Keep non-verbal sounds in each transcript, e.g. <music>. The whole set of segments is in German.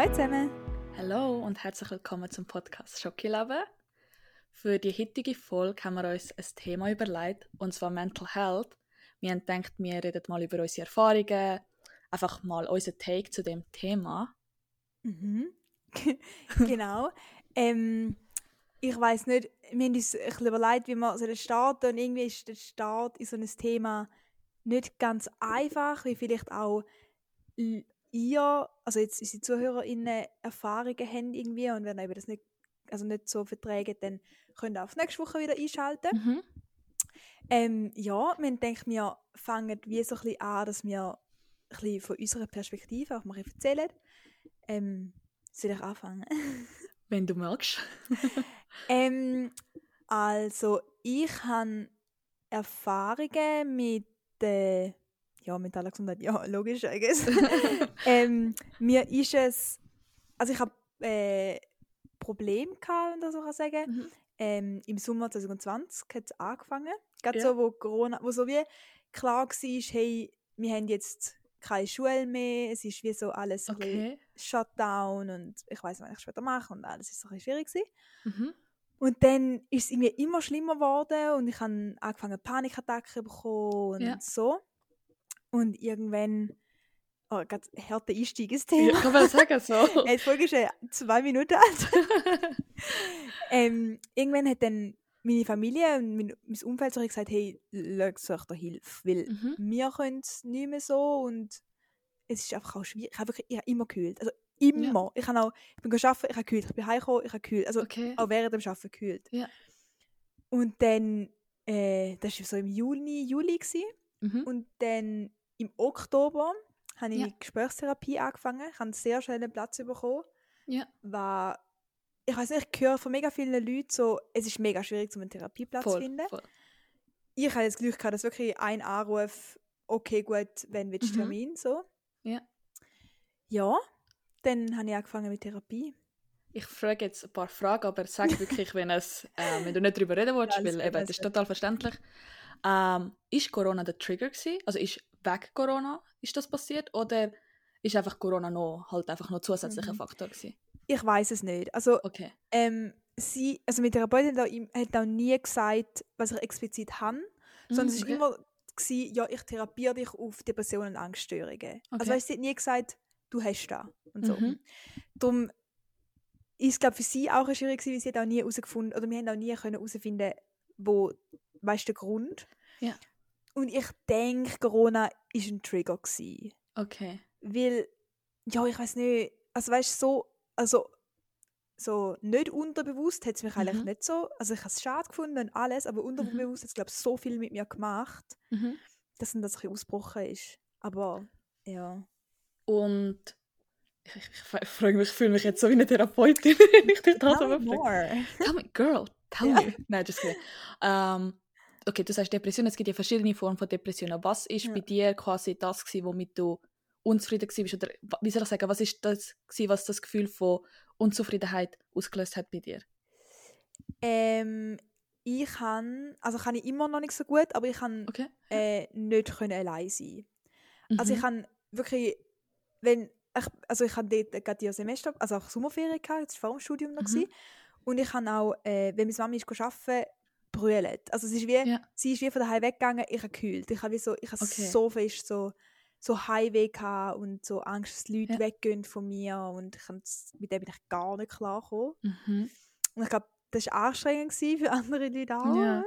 Hallo zusammen. Hallo und herzlich willkommen zum Podcast Schokilabbe. Für die heutige Folge haben wir uns ein Thema überlegt, und zwar Mental Health. Wir haben gedacht, wir reden mal über unsere Erfahrungen, einfach mal unseren Take zu dem Thema. Mhm. <laughs> genau. ähm, ich weiß nicht, wir haben uns ein bisschen überlegt, wie wir so starten und irgendwie ist der Start in so ein Thema nicht ganz einfach, wie vielleicht auch ihr, also jetzt unsere ZuhörerInnen Erfahrungen haben irgendwie und wenn ihr das nicht, also nicht so verträgt, dann könnt ihr auf nächste Woche wieder einschalten. Mhm. Ähm, ja, wir denken, wir fangen wie so ein bisschen an, dass wir ein bisschen von unserer Perspektive auch mal erzählen. Ähm, soll ich anfangen? <laughs> Wenn du magst. <laughs> ähm, also, ich habe Erfahrungen mit äh, ja, mentale Gesundheit, ja, logisch, I guess. <laughs> ähm, mir ist es, also ich habe äh, Probleme gehabt, wenn ich so kann sagen. Mhm. Ähm, Im Sommer 2020 hat es angefangen, gerade ja. so, wo Corona, wo so wie klar war, hey, wir haben jetzt keine Schule mehr, es ist wie so alles okay. Shutdown und ich weiß nicht, was ich später mache und alles ist so ein schwierig Mhm. Und dann ist es irgendwie immer schlimmer geworden und ich habe angefangen Panikattacken bekommen und ja. so. Und irgendwann, oh Gott, harte Einstieg ins Thema. Ja, kann man sagen so. <laughs> Die Folge ist ja zwei Minuten alt. <laughs> ähm, irgendwann hat dann meine Familie und mein, mein Umfeld so gesagt, hey, such dir Hilfe, weil mhm. wir können es nicht mehr so und es ist einfach auch schwierig. Ich habe wirklich, ich habe immer gekühlt, also immer. Ja. Ich, habe auch, ich bin arbeiten, ich habe gekühlt, ich bin heimgekommen, ich habe gekühlt, also okay. auch während dem Arbeiten gekühlt. Ja. Und dann, äh, das war so im Juni, Juli mhm. und dann im Oktober habe ich ja. mit Gesprächstherapie angefangen. Ich habe einen sehr schönen Platz bekommen. Ja. War, ich weiß nicht, ich höre von mega vielen Leuten so, es ist mega schwierig, um einen Therapieplatz zu finden. Voll. Ich habe das Glück gehabt, dass wirklich ein Anruf, okay, gut, wenn willst du mhm. Termin, so. Ja. Ja, dann habe ich angefangen mit Therapie. Ich frage jetzt ein paar Fragen, aber sag wirklich, wenn, es, äh, wenn du nicht darüber reden willst, ja, weil eben, das ist total verständlich. Ähm, ist Corona der Trigger gewesen? Also ist wegen Corona ist das passiert oder ist einfach Corona noch halt einfach noch zusätzlicher mhm. Faktor gewesen? Ich weiß es nicht. Also okay. ähm, sie, also mit Therapeutin hat auch, hat auch nie gesagt, was ich explizit habe, sondern mhm, es okay. immer gewesen, ja ich therapiere dich auf Depressionen und Angststörungen. Also, okay. Also weißt, sie hat nie gesagt, du hast da und so. Mhm. Darum ist es glaube für sie auch schwierig gewesen, weil sie hat auch nie herausgefunden oder wir haben auch nie herausfinden, wo weißt der Grund. Ja. Und ich denke, Corona war ein Trigger. Gewesen. Okay. Weil, ja, ich weiß nicht, also weißt du, so, also so nicht unterbewusst hat es mich mhm. eigentlich nicht so, also ich habe es schade gefunden und alles, aber unterbewusst mhm. hat es, glaube ich, so viel mit mir gemacht, mhm. dass dann das ein bisschen ausgebrochen ist. Aber, ja. Und ich, ich, ich frage mich, ich fühle mich jetzt so wie eine Therapeutin, wenn <laughs> ich dich das. Tell me, girl, tell ja. me. Nein, just kidding. Um, okay, du sagst Depression, es gibt ja verschiedene Formen von Depressionen. Was ist ja. bei dir quasi das gewesen, womit du unzufrieden warst? Oder wie soll ich sagen, was ist das gewesen, was das Gefühl von Unzufriedenheit ausgelöst hat bei dir? Ähm, ich kann, also kann ich immer noch nicht so gut, aber ich kann okay. äh, nicht können allein sein. Mhm. Also ich mhm. kann wirklich, wenn ich, also ich hatte dort gerade die Semester, also auch Sommerferien gehabt, das war vor dem Studium noch mhm. und ich kann auch, äh, wenn meine Mami ist arbeiten, brüllt. Also es ist wie, ja. sie ist wie von daheim weggegangen, ich habe gekühlt. Ich habe so, ich habe okay. so fest so, so Heimweh und so Angst, dass Leute ja. weggehen von mir und ich mit dem bin ich gar nicht klar mhm. Und ich glaube, das war anstrengend für andere Leute auch. Ja.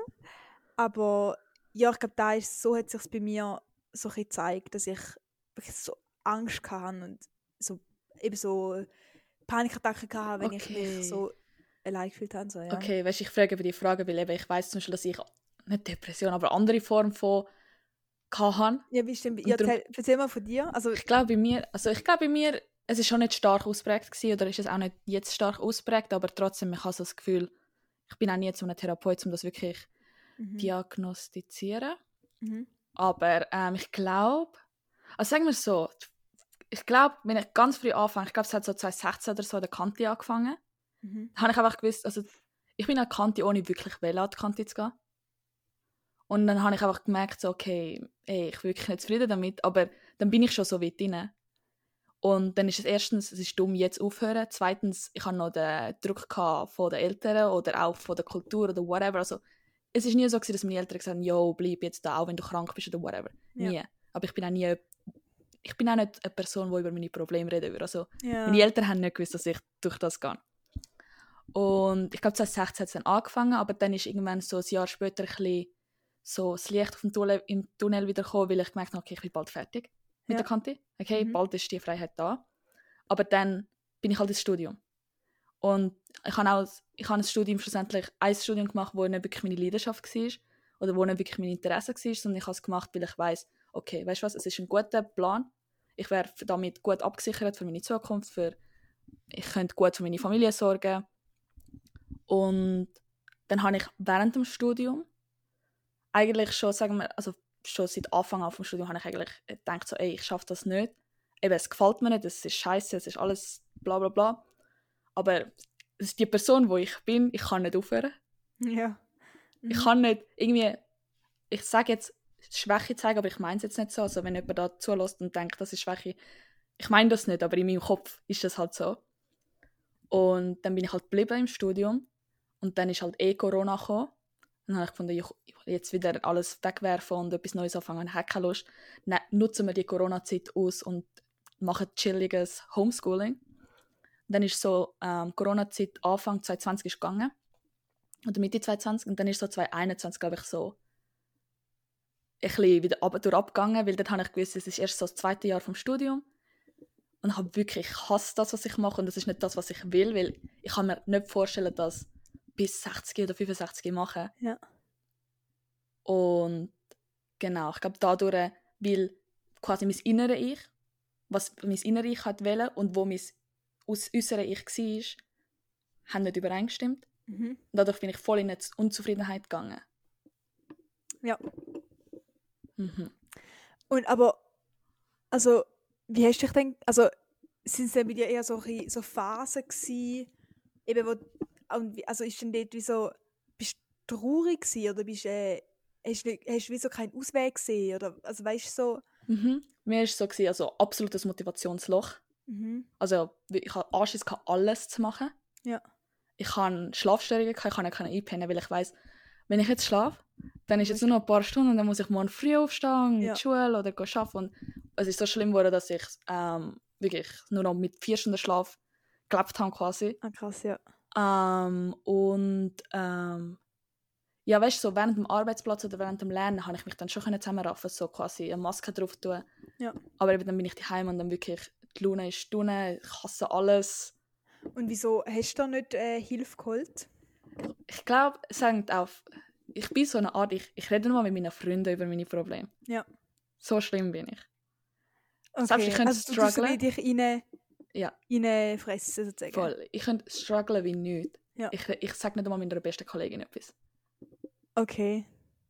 Aber ja, ich glaube, da ist, so hat sich bei mir so ein gezeigt, dass ich wirklich so Angst hatte und so, eben so Panikattacken hatte, wenn okay. ich mich so allein gefühlt haben. So, ja. Okay, weißt, ich frage über die Frage, weil eben ich weiß zum Beispiel, dass ich nicht Depression, aber andere Form von hatte. Ja, wie stimmt. Ja, darum, erzähl mal von dir. Also, ich glaube bei mir, also ich glaube bei mir, es ist schon nicht stark ausprägt gewesen, oder ist es auch nicht jetzt stark ausprägt, aber trotzdem, ich habe so das Gefühl, ich bin auch nie zu einem Therapeut, um das wirklich mhm. diagnostizieren. Mhm. Aber ähm, ich glaube, also sagen wir so, ich glaube, wenn ich ganz früh anfange, ich glaube, es hat so 2016 oder so an der Kante angefangen. Mhm. habe ich einfach gewusst, also ich bin an die Kante, ohne wirklich an die Kante zu gehen. Und dann habe ich einfach gemerkt, so, okay, ey, ich bin wirklich nicht zufrieden damit, aber dann bin ich schon so weit drin. Und dann ist es erstens, es ist dumm, jetzt aufhören. Zweitens, ich habe noch den Druck von den Eltern oder auch von der Kultur oder whatever. Also, es ist nie so, gewesen, dass meine Eltern gesagt haben, yo, bleib jetzt da, auch wenn du krank bist oder whatever. Ja. Nie. Aber ich bin auch nie, ich bin auch nicht eine Person, die über meine Probleme reden würde. Also, ja. meine Eltern haben nicht gewusst, dass ich durch das gehe. Und ich glaube, 2016 hat es dann angefangen, aber dann ist irgendwann so ein Jahr später ein bisschen so das Licht auf dem Tunnel, im Tunnel wieder gekommen, weil ich gemerkt habe, okay, ich bin bald fertig mit ja. der Kante. Okay, mhm. bald ist die Freiheit da. Aber dann bin ich halt ins Studium. Und ich habe auch ich habe ein Studium schlussendlich ein Studium gemacht, wo nicht wirklich meine Leidenschaft war oder wo nicht wirklich mein Interesse war, sondern ich habe es gemacht, weil ich weiß, okay, weißt du was, es ist ein guter Plan. Ich wäre damit gut abgesichert für meine Zukunft, für ich könnte gut für meine Familie sorgen. Und dann habe ich während dem Studium eigentlich schon, sagen wir, also schon seit Anfang an vom Studium habe ich eigentlich gedacht, so, ey, ich schaffe das nicht. Eben, es gefällt mir nicht, es ist scheiße, es ist alles bla bla bla. Aber es ist die Person, wo ich bin, ich kann nicht aufhören. Ja. Mhm. Ich kann nicht irgendwie, ich sage jetzt Schwäche zeigen, aber ich meine es jetzt nicht so. Also wenn jemand da zulässt und denkt, das ist Schwäche, ich meine das nicht, aber in meinem Kopf ist das halt so. Und dann bin ich halt geblieben im Studium und dann ist halt eh Corona gekommen dann habe ich gefunden, ich will jetzt wieder alles wegwerfen und etwas Neues anfangen. Ich habe keine Lust. Ne, nutzen wir die Corona-Zeit aus und machen chilliges Homeschooling. Dann ist so ähm, Corona-Zeit Anfang 2020 ist gegangen. Oder Mitte 2020. Und dann ist so 2021, glaube ich, so ein bisschen wieder ab, durch abgegangen, weil dann habe ich gewusst, es ist erst so das zweite Jahr vom Studium. Und habe wirklich, ich hasse das, was ich mache und das ist nicht das, was ich will, weil ich kann mir nicht vorstellen, dass bis 60 oder 65 machen. Ja. Und genau, ich glaube dadurch, weil quasi mein innere Ich, was mein innere Ich hat wollen und wo mein äußere Ich war, haben nicht übereingestimmt. Mhm. Dadurch bin ich voll in eine Unzufriedenheit gegangen. Ja. Mhm. Und aber, also, wie hast du dich denn, also, sind es denn bei dir eher so, so Phasen gewesen, eben wo und also ist denn dort wie so, bist du traurig gewesen, oder bist äh, hast, du, hast wie so keinen Ausweg gesehen oder also weißt du so? Mhm. Mir war es so gewesen, also absolutes Motivationsloch. Mhm. Also ich hatte Anschiss alles zu machen. Ja. Ich hatte Schlafstörungen, ich kann nicht einpennen, weil ich weiß, wenn ich jetzt schlafe, dann ist jetzt nur noch ein paar Stunden und dann muss ich morgen früh aufstehen, ja. in die Schule oder arbeiten. Und es ist so schlimm geworden, dass ich ähm, wirklich nur noch mit vier Stunden Schlaf gelebt habe quasi. Ah, krass, ja. Ähm, und ähm, ja, weißt du, so während dem Arbeitsplatz oder während dem Lernen habe ich mich dann schon zusammenraffen, so quasi eine Maske drauf tun. Ja. Aber eben dann bin ich daheim und dann wirklich, die Lune ist Stunde, ich hasse alles. Und wieso hast du da nicht äh, Hilfe geholt? Ich glaube, es hängt auf. Ich bin so eine Art, ich, ich rede nur mit meinen Freunden über meine Probleme. Ja. So schlimm bin ich. Okay. Selbst ich könnte also, strugglen. Du dich rein ja. reinfressen sozusagen. Voll. Ich könnte strugglen wie nichts. Ja. Ich, ich sage nicht einmal meiner besten Kollegin etwas. Okay.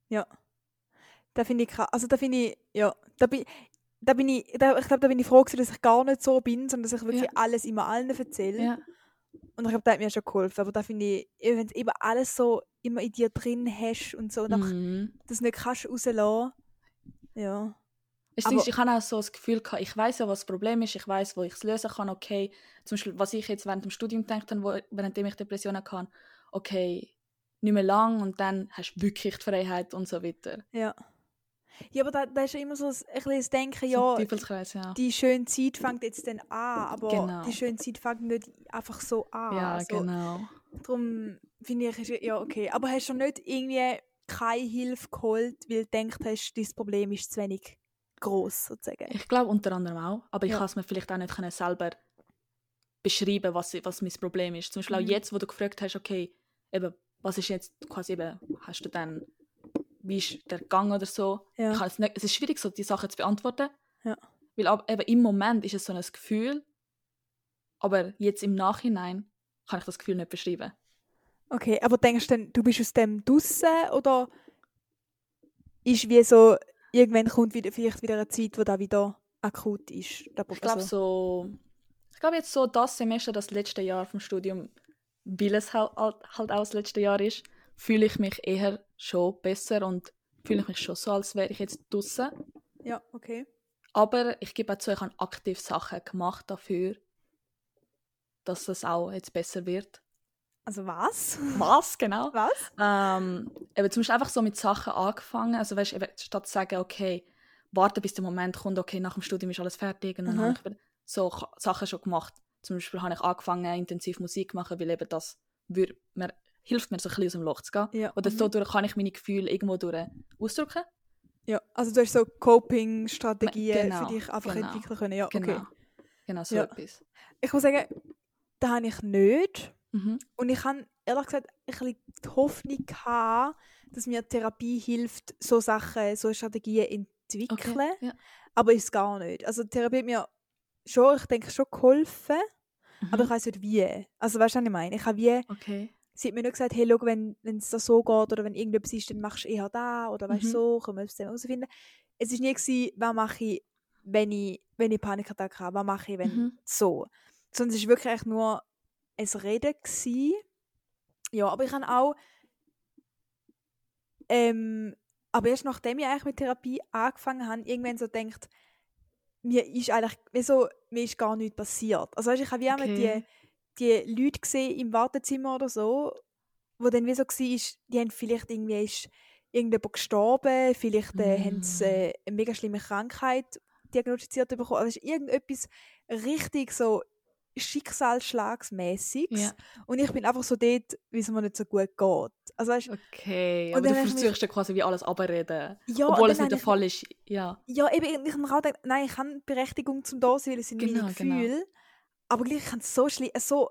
Ja. Da finde ich krass. Also da finde ich, ja, da bin, da bin ich, da, ich glaube, da bin ich froh, dass ich gar nicht so bin, sondern dass ich wirklich ja. alles immer allen erzähle. Ja. Und ich glaube, das hat mir schon geholfen. Aber da finde ich, wenn du eben alles so immer in dir drin hast und so, mhm. das nicht kannst rauslassen, ja. Weißt du, ich habe auch so das Gefühl gehabt, ich weiß ja, was das Problem ist, ich weiß, wo ich es lösen kann, okay. Zum Beispiel, was ich jetzt während dem Studium gedacht habe, währenddem ich Depressionen hatte, okay, nicht mehr lang und dann hast du wirklich die Freiheit und so weiter. Ja. Ja, aber da, da ist immer so ein, ein das Denken, ja, ja, die schöne Zeit fängt jetzt dann an, aber genau. die schöne Zeit fängt nicht einfach so an. Ja, also, genau. Darum finde ich, ja, okay. Aber hast du nicht irgendwie keine Hilfe geholt, weil du denkst hast, dein Problem ist zu wenig groß sozusagen. Ich glaube unter anderem auch, aber ich ja. kann es mir vielleicht auch nicht können selber beschreiben, was, was mein Problem ist. Zum Beispiel mhm. auch jetzt, wo du gefragt hast, okay, eben, was ist jetzt quasi eben, hast du dann, wie ist der Gang oder so? Ja. Ich es, nicht, es ist schwierig, so die Sachen zu beantworten. Ja. Weil aber, eben im Moment ist es so ein Gefühl, aber jetzt im Nachhinein kann ich das Gefühl nicht beschreiben. Okay, aber denkst du denn, du bist aus dem draussen oder ist wie so irgendwann kommt wieder, vielleicht wieder eine Zeit, wo da wieder akut ist. Ich glaube so, ich glaube jetzt so das Semester, das letzte Jahr vom Studium, weil es halt, halt, auch das letzte Jahr ist, fühle ich mich eher schon besser und fühle ich mich schon so, als wäre ich jetzt draußen. Ja, okay. Aber ich gebe auch zu, ich habe aktiv Sachen gemacht dafür, dass das auch jetzt besser wird. Also was? <laughs> Was, genau. Was? Ähm, eben zum Beispiel einfach so mit Sachen angefangen. Also weißt, eben, statt zu sagen, okay, warte bis der Moment kommt, okay, nach dem Studium ist alles fertig und dann habe ich so Ch- Sachen schon gemacht. Zum Beispiel habe ich angefangen, intensiv Musik zu machen, weil eben das würd mir, hilft mir so ein bisschen aus dem Loch zu gehen. Ja. Oder mhm. so durch kann ich meine Gefühle irgendwo durch ausdrücken. Ja, also du hast so Coping-Strategien Genau, für dich einfach genau. entwickeln können. Ja, Genau. okay. Genau, so Ja. etwas. Ich muss sagen, das habe ich nicht. Mhm. Und ich habe ehrlich gesagt ein bisschen die Hoffnung gehabt, dass mir Therapie hilft, so Sachen, so Strategien entwickeln. Okay. Ja. Aber ist gar nicht. Also Therapie hat mir schon, ich denke, schon geholfen, aber ich Mhm. weiß nicht wie. Also weißt du, was ich meine? Ich habe wie, Okay. sie hat mir nur gesagt, hey, schau, wenn es da so geht oder wenn irgendetwas ist, dann machst du eher da oder weißt Mhm. so, können wir es zusammen herausfinden. Es war nie, gewesen, was mache ich, wenn ich, wenn ich Panikattacke habe, was mache ich, wenn Mhm. so. Sondern es war wirklich nur ein Reden. Gewesen. Ja, aber ich habe auch ähm, aber erst nachdem ich eigentlich mit Therapie angefangen habe, irgendwann so gedacht, mir ist eigentlich, wie so, mir ist gar nichts passiert. Also weißt, ich habe wie Okay. die, die Leute gesehen im Wartezimmer oder so, wo dann wie so war, die haben vielleicht irgendwie ist irgendjemand gestorben, vielleicht äh, haben sie Mm. äh, eine mega schlimme Krankheit diagnostiziert bekommen. Also es ist irgendetwas richtig so schicksalsschlagsmäßiges. Ja. Und ich bin einfach so dort, wie es mir nicht so gut geht. Also weißt, Okay, Und aber du versuchst ja quasi wie alles abreden. ja, obwohl es nicht der Fall ist. Ja. Ich, ja, eben, ich habe auch gedacht, nein, ich habe Berechtigung zum da sein, weil es sind Genau, meine genau. Gefühle. Aber gleich, ich habe es so so,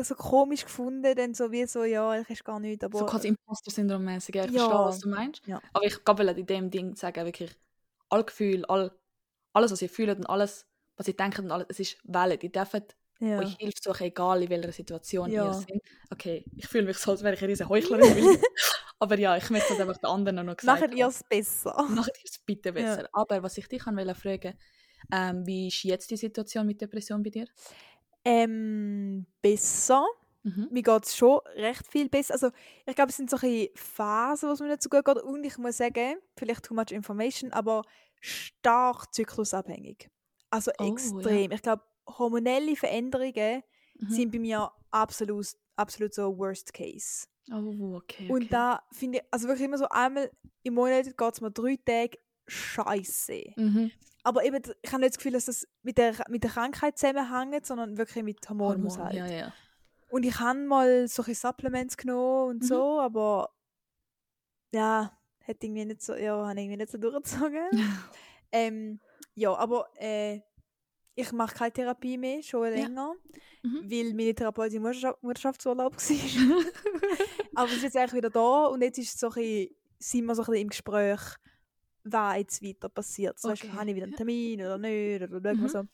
so komisch gefunden, dann so wie so, ja, ich ist gar nichts, aber... so quasi Imposter-Syndrom-mäßig. Ja, ich Ja. verstehe, was du meinst. Ja. Aber ich kann in dem Ding sagen, wirklich, all Gefühle, all, alles, was ihr fühlt und alles, was ihr denkt und alles, es ist valid. Ihr dürft ja. euch Hilfe suchen, egal in welcher Situation Ja. ihr seid. Okay, ich fühle mich so, als wäre ich eine riesen Heuchlerin. <laughs> aber ja, ich möchte das einfach den anderen noch gesagt Machen ihr es besser. Macht ihr es bitte besser. Aber was ich dich wollte fragen, ähm, wie ist jetzt die Situation mit Depression bei dir? Ähm, besser. Mhm. Mir geht es schon recht viel besser. Also, ich glaube, es sind so ein bisschen Phasen, wo es mir nicht so gut geht. Und ich muss sagen, vielleicht too much information, aber stark zyklusabhängig. Also Oh, ja. extrem. Ich glaube, hormonelle Veränderungen Mhm. sind bei mir absolut, absolut so Worst Case. Oh, okay. Und okay. da finde ich, also wirklich immer so einmal im Monat geht es mir drei Tage scheiße. Mhm. Aber eben, ich habe nicht das Gefühl, dass das mit der, mit der Krankheit zusammenhängt, sondern wirklich mit Hormonhaushalt. Ja, ja. Und ich habe mal solche Supplements genommen und Mhm. so, aber ja, hat irgendwie nicht so, ja, habe irgendwie nicht so durchgezogen. <laughs> ähm, ja, aber äh, ich mache keine Therapie mehr, schon länger, Mhm. weil meine Therapeutin Mutterschaftsurlaub war. <laughs> aber sie ist jetzt eigentlich wieder da und jetzt ist so ein bisschen, sind wir so ein bisschen im Gespräch, was jetzt weiter passiert. Zum Beispiel, Okay, habe ich wieder einen ja. Termin oder nicht, oder Mhm. so.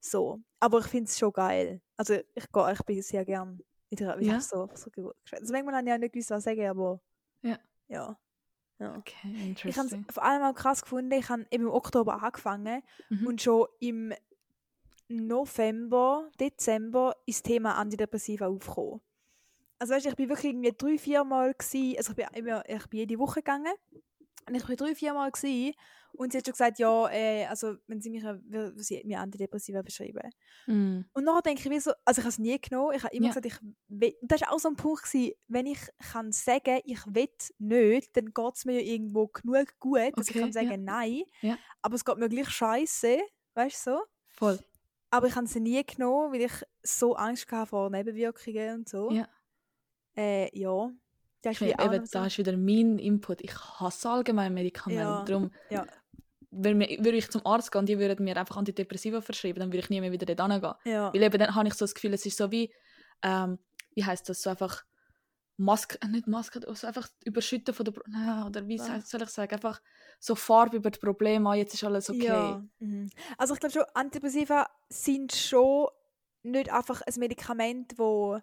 So. Aber ich finde es schon geil. Also ich, gehe, ich bin sehr gern in Therapie. Ja. Ja. So, so. Also manchmal habe ich auch nicht gewusst, was sagen, aber Ja. ja. ja. Okay, Ich habe es vor allem auch krass gefunden, ich habe eben im Oktober angefangen Mhm. und schon im November, Dezember ist das Thema Antidepressiva aufgekommen. Also weißt, ich bin wirklich irgendwie drei, vier Mal gsi, also ich bin, immer, ich bin jede Woche gegangen und ich bin drei, vier Mal gsi und sie hat schon gesagt, ja, äh, also wenn sie mich, will sie mir Antidepressiva beschreiben. Mhm. Und nachher denke ich, wie so, also ich habe es nie genommen. Ich habe immer Ja. gesagt, ich will, das war auch so ein Punkt, gewesen, wenn ich kann sagen, ich will nicht, dann geht es mir ja irgendwo genug gut, dass ich kann sagen, ja. nein. Ja. Aber es geht mir gleich scheiße, weißt du so. Voll. Aber ich habe sie nie genommen, weil ich so Angst hatte vor Nebenwirkungen und so. Ja. Äh, ja. Das ist eben, so. da ist wieder mein Input. Ich hasse allgemein Medikamente. Ja. Darum Ja. würde ich zum Arzt gehen und die würden mir einfach Antidepressiva verschreiben, dann würde ich nie mehr wieder dort hingehen. Ja. Weil eben dann habe ich so das Gefühl, es ist so wie, ähm, wie heißt das, so einfach Maske, äh, nicht Maske, so einfach überschütten von der, Pro oder wie Was? soll ich sagen, einfach so Farbe über das Problem an, jetzt ist alles okay. Ja. Mhm. Also ich glaube schon, Antidepressiva sind schon nicht einfach ein Medikament, wo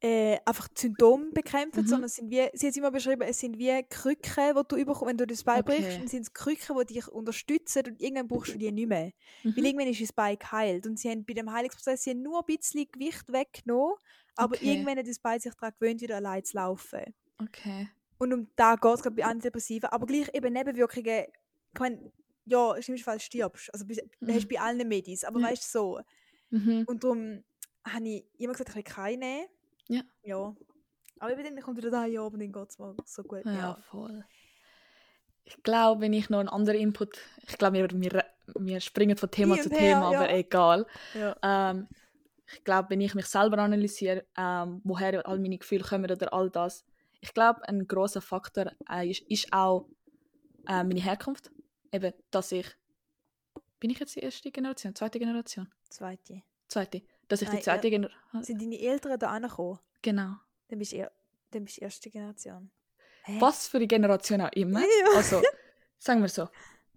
äh, einfach die Symptome bekämpfen, Mhm. sondern sind wie, sie hat es immer beschrieben, es sind wie Krücken, die du überkommst, wenn du das Bein Okay. brichst, dann sind es Krücken, die dich unterstützen und irgendwann brauchst du die nicht mehr. Weil Mhm. irgendwann ist das Bein geheilt und sie haben bei dem Heilungsprozess sie haben nur ein bisschen Gewicht weggenommen, aber Okay. irgendwann hat das Bein sich daran gewöhnt, wieder allein zu laufen. Okay. Und um da geht es bei Antidepressiva. Aber gleich eben Nebenwirkungen, ich meine, ja, im schlimmsten Fall stirbst. Also Mhm. hast du bei allen Medis, aber Ja. weißt du so. Mhm. Und darum habe ich immer gesagt, ich will keine nehmen. Ja. Ja. Aber eben dann kommt wieder da, ja, aber dann geht es mal so gut. Ja, Ja. voll. Ich glaube, wenn ich noch einen anderen Input. Ich glaube, wir, wir, wir springen von Thema zu und her, Thema, ja. aber egal. ja. Ähm, ich glaube, wenn ich mich selber analysiere, ähm, woher all meine Gefühle kommen oder all das, ich glaube, ein großer Faktor äh, ist, ist auch äh, meine Herkunft. Eben, dass ich. Bin ich jetzt die erste Generation? Zweite Generation? Zweite. Zweite. Dass ich die zweite Generation. Sind deine Eltern da angekommen? Genau. Dann bist du er dann bist du erste Generation. Hä? Was für eine Generation auch immer. Ja. <laughs> Also, sagen wir so.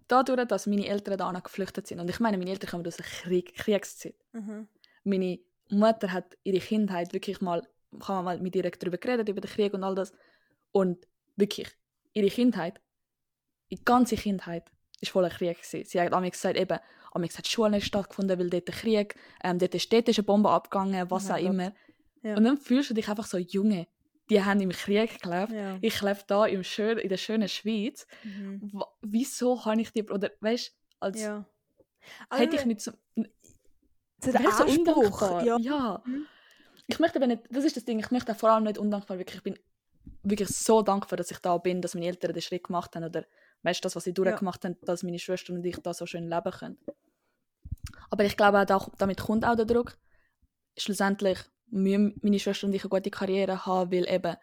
Dadurch, dass meine Eltern da geflüchtet sind. Und ich meine, meine Eltern kommen aus der Krieg Kriegszeit. Mhm. meine Mutter hat ihre Kindheit wirklich mal, kann man mal mit ihr darüber geredet, über den Krieg und all das. Und wirklich, ihre Kindheit, die ganze Kindheit, ist voller Krieg gewesen. Sie hat amigs gesagt, eben, amigs hat die Schule nicht stattgefunden, weil dort der Krieg, ähm, dort ist dort ist eine Bombe abgegangen, was Oh auch Gott. immer. Ja. Und dann fühlst du dich einfach so, Junge, die haben im Krieg gelebt. Ja. Ich lebe da im schön, in der schönen Schweiz. Mhm. Wieso habe ich die, oder weißt als ja. hätte ich nicht so, der Wäre so undankbar. Ja. Ja. Mhm. Ich möchte aber nicht, das ist das Ding, ich möchte vor allem nicht undankbar wirklich. Ich bin wirklich so dankbar, dass ich da bin, dass meine Eltern den Schritt gemacht haben oder weißt du, das, was sie durchgemacht haben, dass meine Schwester und ich da so schön leben können. Aber ich glaube auch, da- damit kommt auch der Druck. Schlussendlich müssen meine Schwester und ich eine gute Karriere haben, weil eben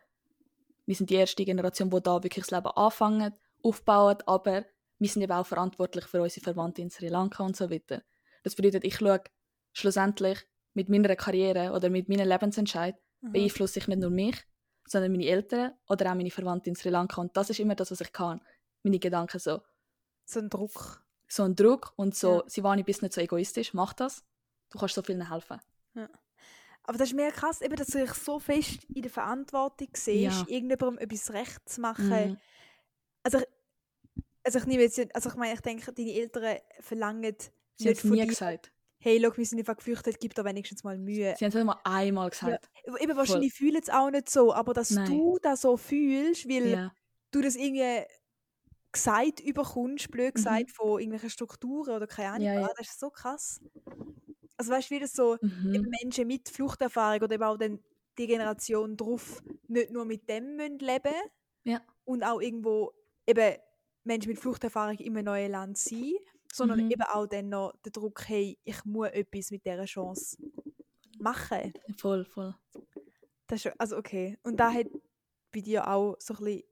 wir sind die erste Generation, die da wirklich das Leben anfangen, aufbauen, aber wir sind eben auch verantwortlich für unsere Verwandten in Sri Lanka und so weiter. Das bedeutet, ich schaue schlussendlich mit meiner Karriere oder mit meinem Lebensentscheid Mhm. beeinflusse ich nicht nur mich, sondern meine Eltern oder auch meine Verwandten in Sri Lanka. Und das ist immer das, was ich kann. Meine Gedanken so. So ein Druck. So ein Druck und so, Ja. Sivani, bist nicht so egoistisch, mach das. Du kannst so vielen helfen. Aber das ist mega krass, eben, dass du dich so fest in der Verantwortung siehst, Ja. irgendjemandem etwas recht zu machen. Mhm. Also, also ich nehme jetzt, also ich meine, ich denke, deine Eltern verlangen Sie nicht von nie dir, gesagt. hey, schau, wir sind einfach geflüchtet, gib da wenigstens mal Mühe. Sie haben es nicht mal einmal gesagt. Eben, wahrscheinlich fühlen es auch nicht so, aber dass Nein. du das so fühlst, weil Ja. du das irgendwie gesagt überkommst, blöd Mhm. gesagt, von irgendwelchen Strukturen oder keine Ahnung, Ja, ja. das ist so krass. Also weißt du, wie das so Mhm. Menschen mit Fluchterfahrung oder eben auch dann die Generation drauf nicht nur mit dem müssen leben Ja. und auch irgendwo eben Menschen mit Fluchterfahrung in einem neuen Land sein, sondern Mhm. eben auch dann noch der Druck, hey, ich muss etwas mit dieser Chance machen. Voll, voll. Das ist, also okay. Und da hat bei dir auch so ein bisschen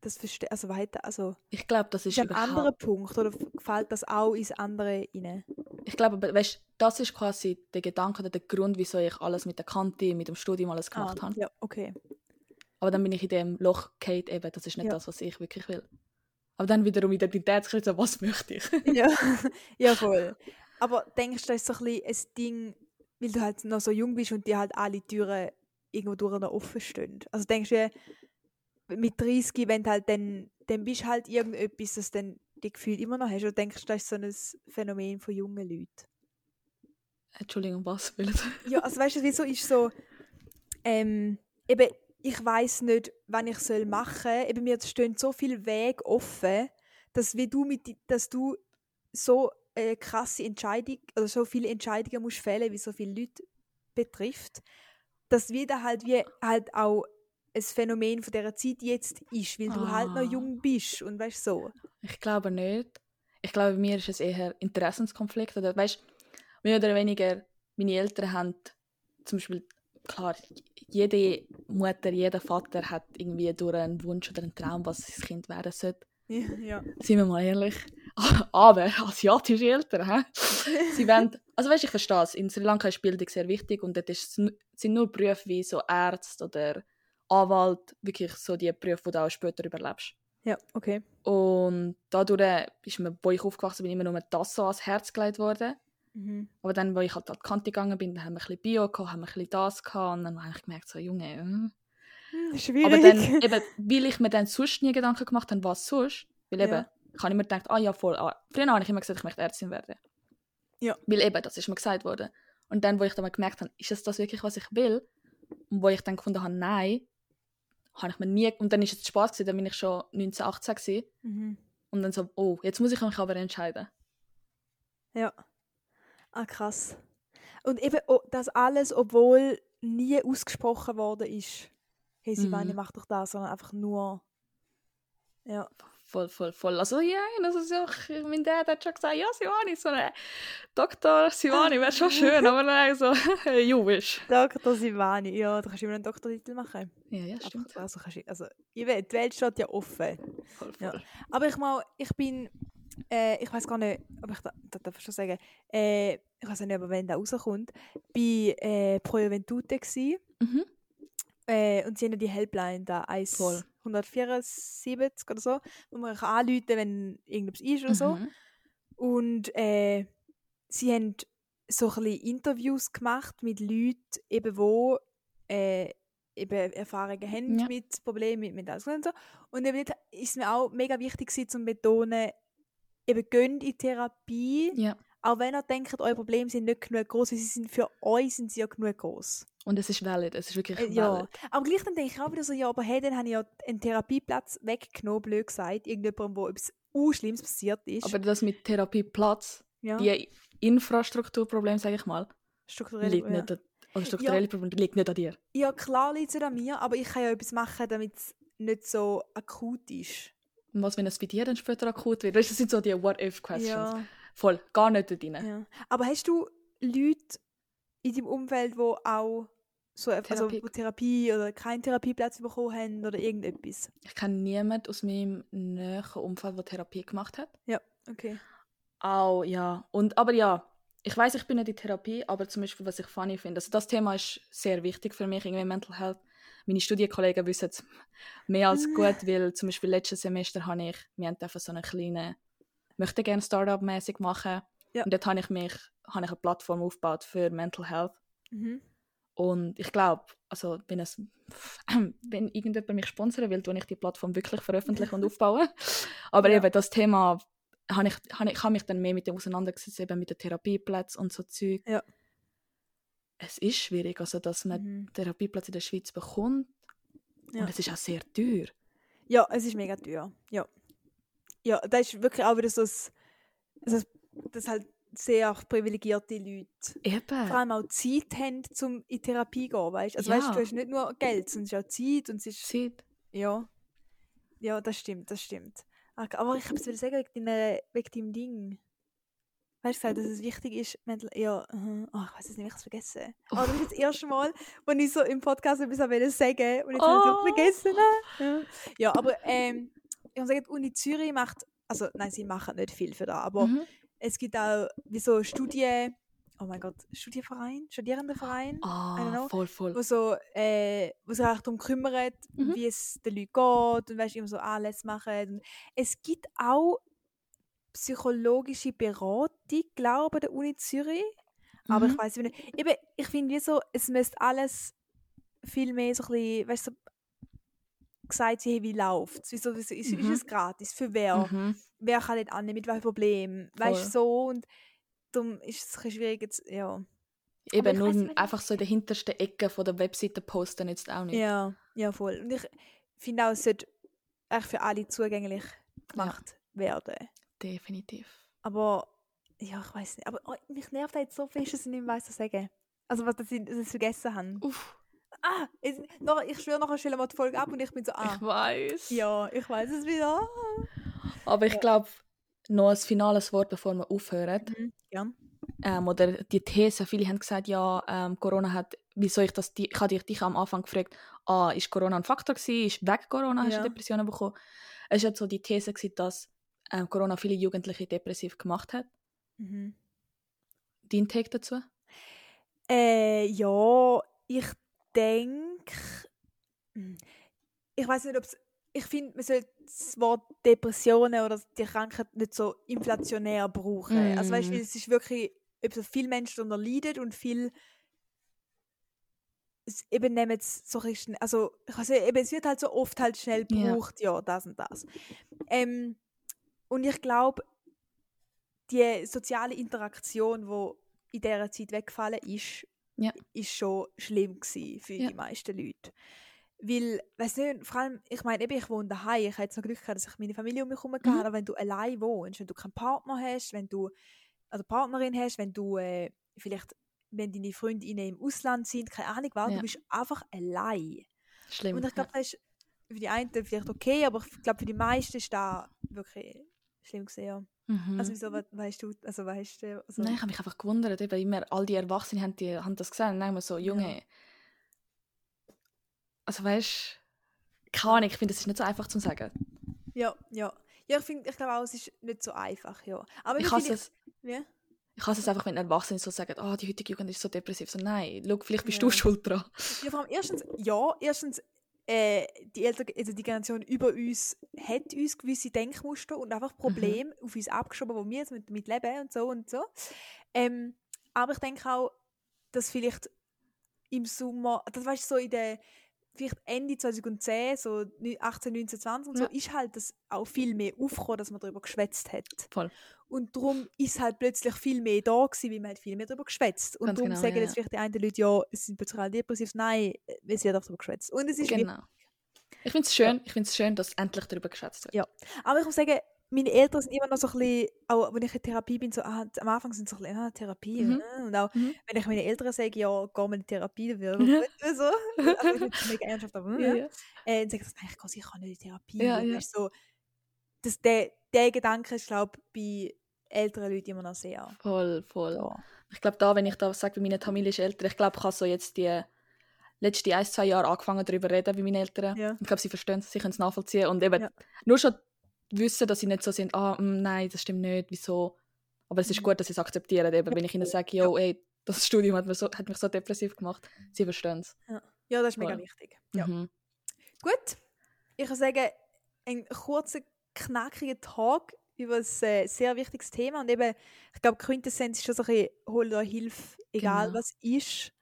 das Verste also weiter, also Ich glaube, das ist ist ein anderer Punkt oder fällt das auch ins andere rein? Ich glaube, aber, weißt, das ist quasi der Gedanke oder der Grund, wieso ich alles mit der Kante, mit dem Studium alles gemacht Ah, habe. Ja, okay. Aber dann bin ich in dem Loch gefallen, eben, das ist nicht Ja. das, was ich wirklich will. Aber dann wiederum Identitätskrieg, so, was möchte ich? <laughs> ja. <laughs> ja, voll. Aber denkst du, das ist so ein, bisschen ein Ding, weil du halt noch so jung bist und dir halt alle Türen irgendwo durch noch offen stehen? Also denkst du, mit 30, wenn du halt dann, dann bist halt irgendetwas, das dann die Gefühl immer noch hast? Oder denkst du, das ist so ein Phänomen von jungen Leuten? Entschuldigung, was <laughs> will Ja, also weißt du, wieso ist so, ähm, eben, ich weiß nicht, wann ich soll machen. Eben mir stehen so viele Wege offen, dass wie du mit, dass du so eine krasse Entscheidung oder so viele Entscheidungen musst fällen, wie so viele Leute betrifft, dass wieder halt wie halt auch ein Phänomen von dieser Zeit jetzt ist, weil du halt Ah. noch jung bist und weißt so. Ich glaube nicht. Ich glaube, bei mir ist es eher Interessenskonflikt. Oder, weißt, mehr oder weniger, meine Eltern haben zum Beispiel, klar, jede Mutter, jeder Vater hat irgendwie durch einen Wunsch oder einen Traum, was sein Kind werden sollte. Ja, ja. Seien wir mal ehrlich. <laughs> Aber asiatische Eltern, hä? Sie wollen, also weißt, ich verstehe es. In Sri Lanka ist Bildung sehr wichtig und dort ist, sind nur Berufe wie so Arzt oder Anwalt, wirklich so die Berufe, die du auch später überlebst. ja, okay. Und dadurch ist mir, wo ich aufgewachsen bin, immer nur das so ans Herz gelegt worden. Mhm. Aber dann, wo ich halt an die Kante gegangen bin, dann haben wir ein bisschen Bio gehabt, haben wir ein bisschen das gehabt und dann habe ich gemerkt, so, Junge, äh. Schwierig. Aber dann, <laughs> eben, weil ich mir dann sonst nie Gedanken gemacht habe, was sonst, weil eben, Ja. ich habe immer gedacht, ah ja, voll, ah. früher habe ich immer gesagt, ich möchte Ärztin werden. Ja. Weil eben, das ist mir gesagt worden. Und dann, wo ich dann mal gemerkt habe, ist es das wirklich, was ich will? Und wo ich dann gefunden habe, nein, habe ich mir nie, und dann ist es Spaß gewesen, dann bin ich schon 19, 18 gewesen. mhm. Und dann so, oh, jetzt muss ich mich aber entscheiden. Ja. Ah, krass. Und eben oh, das alles, obwohl nie ausgesprochen worden ist. Hey, Sivani, Mhm. mach doch das, sondern einfach nur. Ja. Voll, voll, voll. Also ja, das ist ja, mein Dad hat schon gesagt, ja, Sivani, so eine Dr. Sivani wäre schon <laughs> schön, aber dann so, Juwisch. Dr. Sivani, ja, da kannst du immer einen Doktortitel machen. Ja, ja, Aber, stimmt. also, kannst du, also, ich will, die Welt steht ja offen. Voll, voll. Ja. Aber ich mal, ich bin, äh, ich weiß gar nicht, ob ich da, da darf ich schon sagen, äh, ich weiß nicht, ob wenn der rauskommt, bei äh, Pro Juventute gsi Mhm. Äh, und sie haben ja die Helpline da, 1 Voll. 174 oder so, wo man kann anrufen kann, wenn irgendetwas ist oder so. Mhm. Und äh, sie haben so ein bisschen Interviews gemacht mit Leuten, eben wo äh, eben Erfahrungen haben Ja. mit Problemen mit Mentalgesundheit und so. Und eben dort ist mir auch mega wichtig gewesen, zu betonen, eben gönnt in Therapie, Ja. auch wenn ihr denkt, eure Probleme sind nicht genug groß, sie sind für euch sind sie ja genug groß. Und es ist valid, es ist wirklich Äh, valid. ja, aber gleich dann denke ich auch wieder so, ja, aber hey, dann habe ich ja einen Therapieplatz weggenommen, blöd gesagt, irgendjemandem, wo etwas Schlimmes passiert ist. Aber das mit Therapieplatz, ja, die Infrastrukturprobleme, sage ich mal, strukturell. liegt ja. nicht an, oder strukturelle Probleme liegt nicht an dir. Ja, klar liegt es nicht an mir, aber ich kann ja etwas machen, damit es nicht so akut ist. Und was, wenn es bei dir dann später akut wird? Weißt das sind so die What-If-Questions. Ja, Voll, gar nicht dort rein. ja. Aber hast du Leute in deinem Umfeld, die auch so also, Therapie. wo Therapie oder keinen Therapieplatz bekommen haben oder irgendetwas? Ich kenne niemanden aus meinem näheren Umfeld, der Therapie gemacht hat. Ja, okay. Auch, ja. Und, aber ja, ich weiß, ich bin nicht in Therapie, aber zum Beispiel, was ich funny finde, also das Thema ist sehr wichtig für mich, irgendwie Mental Health. Meine Studienkollegen wissen es mehr als <laughs> gut, weil zum Beispiel letztes Semester habe ich, wir haben einfach so eine kleine, möchte gerne Startup-mäßig machen. Ja. Und dort habe ich mich, habe ich eine Plattform aufgebaut für Mental Health. Mhm. Und ich glaube, also wenn, es, <sniffs> wenn irgendjemand mich sponsern will, tue ich die Plattform wirklich veröffentlichen und <laughs> aufbauen. Aber Ja. eben das Thema, habe ich, habe ich, habe mich dann mehr mit dem auseinandergesetzt, eben mit den Therapieplätzen und so Zeug. Ja. Es ist schwierig, also dass man Mhm. Therapieplatz in der Schweiz bekommt. Ja. Und es ist auch sehr teuer. Ja, es ist mega teuer. Ja. Ja, das ist wirklich auch wieder so, ein, also, dass halt sehr privilegierte Leute vor Eben. allem auch Zeit haben, um in Therapie zu gehen, weißt? Also Ja. weißt, du hast nicht nur Geld, sondern es ist auch Zeit und es ist, Zeit. ja. Ja, das stimmt, das stimmt. Aber ich wollte sagen, wegen, deiner, wegen deinem Ding. Weißt du, gesagt, dass es wichtig ist, mental, ja, oh, ich weiß es nicht, ich habe es vergessen. Aber das ist jetzt das erste Mal, wo ich so im Podcast etwas wollte sagen und jetzt habe ich es Oh. so vergessen. Ja, ja aber ähm, ich muss sagen, die Uni Zürich macht, also nein, sie machen nicht viel für das, aber Mhm. Es gibt auch wie so Studien, oh mein Gott, Studienverein, Studierendenverein, Ah, know. voll, voll. wo so, äh, wo sich auch darum kümmert, Mhm. wie es den Leuten geht und weißt, immer so Anlässe machen. Und es gibt auch psychologische Beratung, glaube ich, der Uni Zürich. Aber Mhm. ich weiß nicht. Eben, ich finde so, es müsste alles viel mehr so ein bisschen, weißt du, so gesagt hey, wie läuft es? Wieso, wieso, ist, ist Mhm. es gratis? Für wer? Mhm. Wer kann nicht annehmen? Mit welchem Problem? Weißt du, so. Und darum ist es ein schwierig jetzt, ja. Eben nur weiss einfach so in der hintersten Ecke von der Webseite posten jetzt auch nicht. Ja, ja, voll. Und ich finde auch, es sollte eigentlich für alle zugänglich gemacht werden. Definitiv. Aber, ja, ich weiß nicht. Aber oh, mich nervt jetzt so viel, dass ich nicht weiss, was sagen. Also, was dass ich, es vergessen habe. Uff, Ah, jetzt, noch, ich schwöre, nachher stellen wir die Folge ab und ich bin so, ah, ich weiß. ja, ich weiß es wieder. Aber ich Ja. glaube, noch ein finales Wort, bevor wir aufhören. Mhm, gern. Ähm, oder die These, viele haben gesagt, ja, ähm, Corona hat, wieso ich das, ich habe dich, am Anfang gefragt, ah, ist Corona ein Faktor gewesen, ist wegen Corona hast Ja. du Depressionen bekommen? Es war so die These, gewesen, dass ähm, Corona viele Jugendliche depressiv gemacht hat. Mhm. Dein Take dazu? Äh, ja, ich denke, ich weiß nicht, ob es, ich finde, man sollte das Wort Depressionen oder die Krankheit nicht so inflationär brauchen. Also weißt du, Mm. es ist wirklich, etwas, viele Menschen darunter leiden und viel es eben nehmen es so bisschen, also ich weiß nicht, eben, es wird halt so oft halt schnell gebraucht, ja, das und das. Ähm, und ich glaube, die soziale Interaktion, die in dieser Zeit weggefallen ist, Ja. ist schon schlimm gewesen für Ja. die meisten Leute. Weil, weißt du, vor allem, ich meine, eben, ich wohne daheim, ich habe jetzt noch Glück gehabt, dass ich meine Familie um mich herum mhm. aber wenn du allein wohnst, wenn du keinen Partner hast, wenn du, also Partnerin hast, wenn du äh, vielleicht, wenn deine Freundinnen im Ausland sind, keine Ahnung was, ja. du bist einfach allein. Schlimm. Und ich glaube, das ist für die einen vielleicht okay, aber ich glaube, für die meisten ist das wirklich schlimm gesehen. Mhm. Also wieso weißt du, also weißt du, also Nein, ich habe mich einfach gewundert, eben immer all die Erwachsenen haben, die, haben das gesehen und dann so, Junge, ja. also weißt du, keine Ahnung, ich finde, das ist nicht so einfach zu sagen. Ja, ja. Ja, ich finde, ich glaube auch, es ist nicht so einfach, ja. Aber ich hasse es. Ja? Ich hasse es einfach, wenn Erwachsene so sagen, oh, die heutige Jugend ist so depressiv. So, nein, schau, vielleicht bist ja. du schuld dran. Ja, vor allem erstens, ja, erstens, äh, die, Eltern, also die Generation über uns hat uns gewisse Denkmuster und einfach Probleme mhm. auf uns abgeschoben, wo wir jetzt mit, mit leben und so und so. Ähm, aber ich denke auch, dass vielleicht im Sommer, das weißt du, so in der vielleicht Ende 2010, so 18, 19, 20 und so, ja. ist halt das auch viel mehr aufgekommen, dass man darüber geschwätzt hat. Voll. Und darum ist halt plötzlich viel mehr da gewesen, weil man hat viel mehr darüber geschwätzt. Und Ganz darum genau, sagen ja, jetzt vielleicht die einen Leute, ja, es sind plötzlich alle depressiv. Nein, es wird auch darüber geschwätzt. Und es ist genau. Ich finde es schön, ja. schön, dass endlich darüber geschätzt wird. Ja, aber ich muss sagen, meine Eltern sind immer noch so ein bisschen, auch wenn ich in Therapie bin, so, ah, am Anfang sind sie so ein bisschen, ah, Therapie. Mhm. Ne? Und auch, mhm. wenn ich meine Eltern sage, ja, geh mal in Therapie, dann wird es so. <laughs> Also ich mega ernsthaft, aber, ja. ja. Äh, dann sage ich, nein, ich kann sicher nicht in Therapie. Ja, ja. So, das, der, der Gedanke ist, glaube ich, bei älteren Leuten immer noch sehr. Voll, voll. Ja. Ich glaube, da, wenn ich da sage, bei meiner Familie ist älter, ich glaube, ich habe so jetzt die letzten ein, zwei Jahre angefangen, darüber zu reden, wie meine Eltern. Ja. Ich glaube, sie verstehen es, sie können es nachvollziehen. Und eben ja. nur schon wissen, dass sie nicht so sind, ah, mm, nein, das stimmt nicht, wieso. Aber es ist mhm. gut, dass sie es akzeptieren. Eben, wenn ich ihnen sage, yo, ey, das Studium hat mich so, hat mich so depressiv gemacht, sie verstehen es. Ja. ja. das ist mega wichtig. Ja. Mhm. Gut, ich würde sagen, ein kurzer, knackiger Tag über ein äh, sehr wichtiges Thema. Und eben, ich glaube, Quintessenz ist schon so ein bisschen, hol dir Hilfe, egal genau. was ist.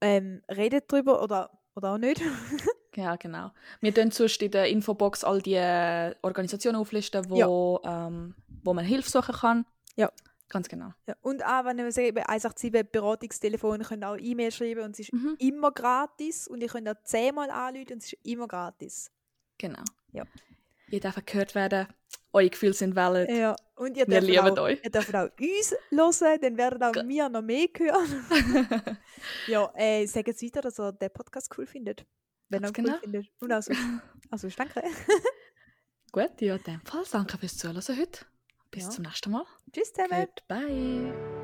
Ähm, redet drüber oder, oder auch nicht. <laughs> ja, genau. Wir tun sonst in der Infobox all die äh, Organisationen auflisten, wo, ja. ähm, wo man Hilfe suchen kann. Ja. Ganz genau. Ja, und auch, wenn wir sagen, 187 Beratungstelefon, ihr könnt auch E-Mail schreiben und es ist mhm. immer gratis. Und ihr könnt auch zehnmal anrufen und es ist immer gratis. Genau. Ja. Ihr dürft gehört werden eure Gefühle sind valid. Ja, und ihr wir lieben auch, euch. Ihr dürft auch uns hören, dann werden auch wir noch mehr hören. <laughs> ja, äh, sagt jetzt weiter, dass ihr den Podcast cool findet. Wenn genau. cool findet. Und also, also danke. Gut, ja, in dem Fall danke fürs Zuhören heute. Bis ja. zum nächsten Mal. Tschüss zusammen. Goodbye.